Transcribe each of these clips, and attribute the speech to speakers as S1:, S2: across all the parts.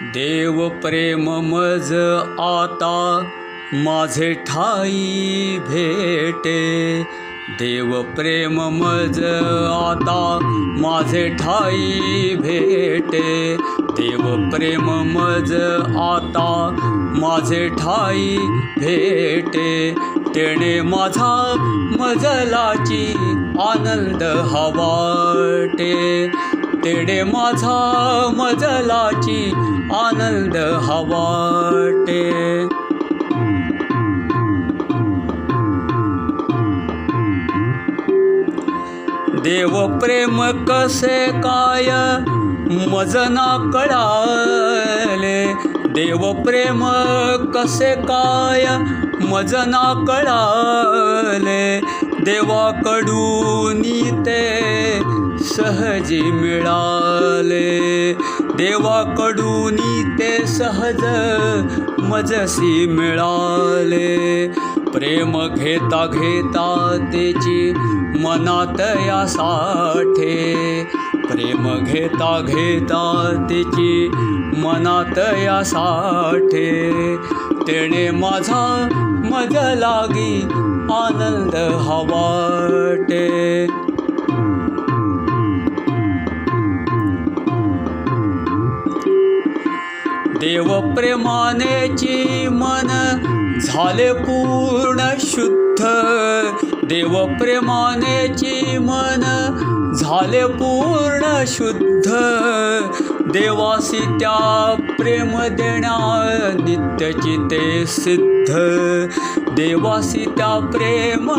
S1: देव प्रेम मज आता माझे ठाई भेटे. देव प्रेम मज आता माझे ठाई भेटे. देव प्रेम मज आता माझे ठाई भेटे. तेणे माझा मजलाची आनंद हवाटे तेणे माझा मजलाची आनंद हवाटे देव प्रेम कसे काय मजना कळाले. देव प्रेम कसे काय मजना कळाले. देवाकडून ते सहजी मिळाले. देवाकडून ते सहज मजसी मिळाले. प्रेम घेता घेता त्याची मनात या साठे. प्रेम घेता घेता त्याची मनात या साठे. तेणे माझा मज लागी देव प्रेमानेची मन झाले पूर्ण शुद्ध देव प्रेमानेची मन झाले पूर्ण शुद्ध. देवासी त्या प्रेम नित्यची ते सिद्ध. देवासी त्या प्रेम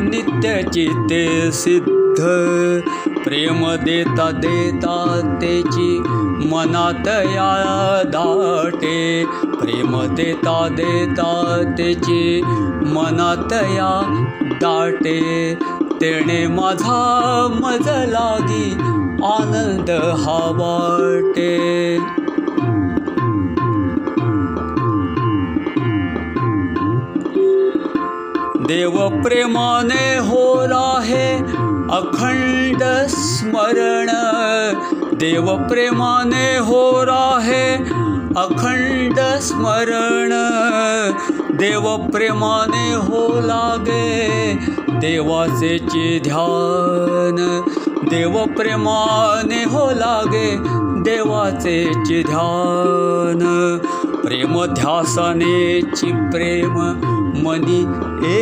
S1: नित्यची ते सिद्ध. प्रेम देता देता त्याची मनात या दाटे प्रेम देता देता त्याची मनात या दाटे। तेणे माझा मज लागी आनंद हा वाटे। देव प्रेमाने होला हे अखंड स्मरण। देव प्रेमाने हो राहे अखंड स्मरण देव प्रेमाने हो लागे देवाचे ध्यान। देव प्रेमाने हो लागे देवाचे ध्यान। प्रेम ध्यासानेची प्रेम मनी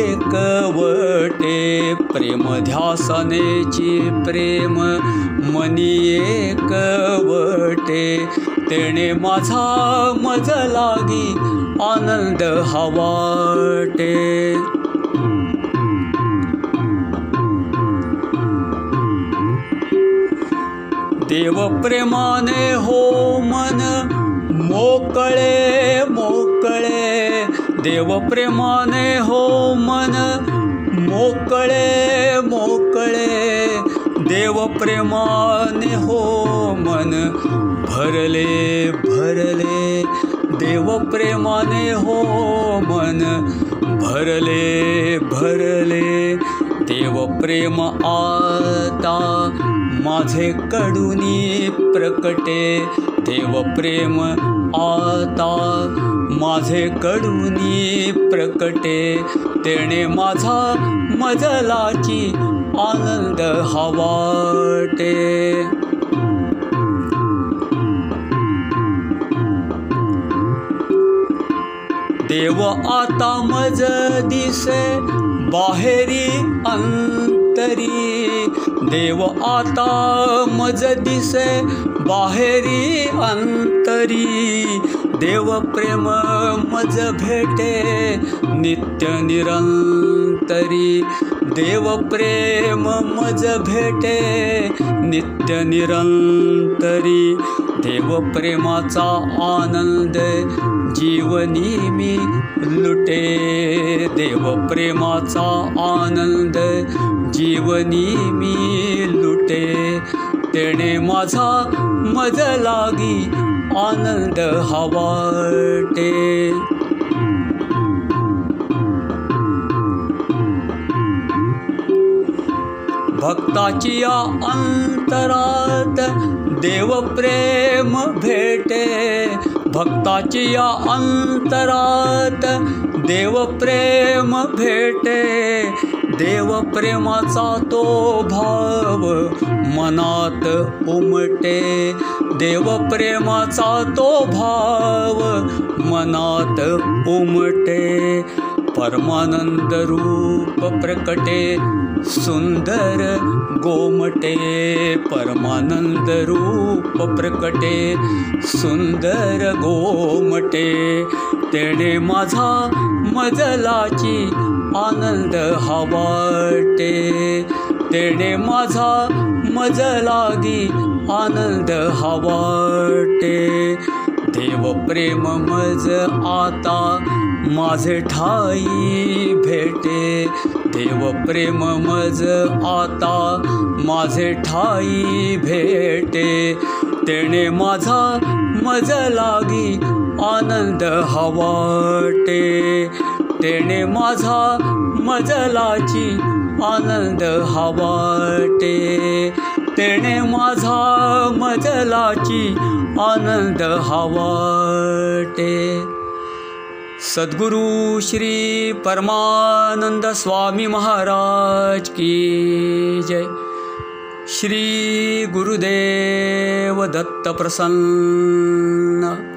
S1: एकवटे। प्रेम ध्यासनेची प्रेम मनी एकवटे तेणे माझा मज लागी आनंद हवाटे देव प्रेमाने हो मन मोकळे मोकळे. देव प्रेमाने हो मन मोकळे मोकळे देव प्रेमाने हो मन भरले भरले. देव प्रेमाने हो मन भरले भरले. देव प्रेम आता माझे कडुनी प्रकटे. देव प्रेम आता माझे कडुनी प्रकटे. तेणे माझा मजलाची आनंद हवाटे। देव आता मज दिसे बाहेरी देव आता मज दिसे बाहेरी अंतरी. देव प्रेम मज भेटे नित्य निरंतरी. देव प्रेम मज भेटे नित्य निरंतरी देव प्रेमाचा आनंद जीवनी मी लुटे. देव प्रेमाचा आनंद जीवनी मी लुटे. तेणे माझा मज लागी आनंद हवाटे. भक्ताची या अंतरात देव प्रेम भेटे भक्ताची या अंतरात देव प्रेम भेटे देव प्रेमाचा तो भाव मनात उमटे देव प्रेमाचा तो भाव मनात उमटे परमानंद रूप प्रकटे सुंदर गोमटे परमानंद रूप प्रकटे सुंदर गोमटे तेणे माझा मजलाची आनंद हवाटे माझा मजलागी आनंद हवाटे देव प्रेम मज आता माझे ठाई भेटे. देव प्रेम मज आता माझे ठाई भेटे. तेणे माझा मज लागी आनंद हवाटे. तेणे माझा मजलाची आनंद हवाटे तेणे माझा मजलाची आनंद हवाटे. सद्गुरु श्री परमानंद स्वामी महाराज की जय. श्री गुरुदेव दत्त प्रसन्न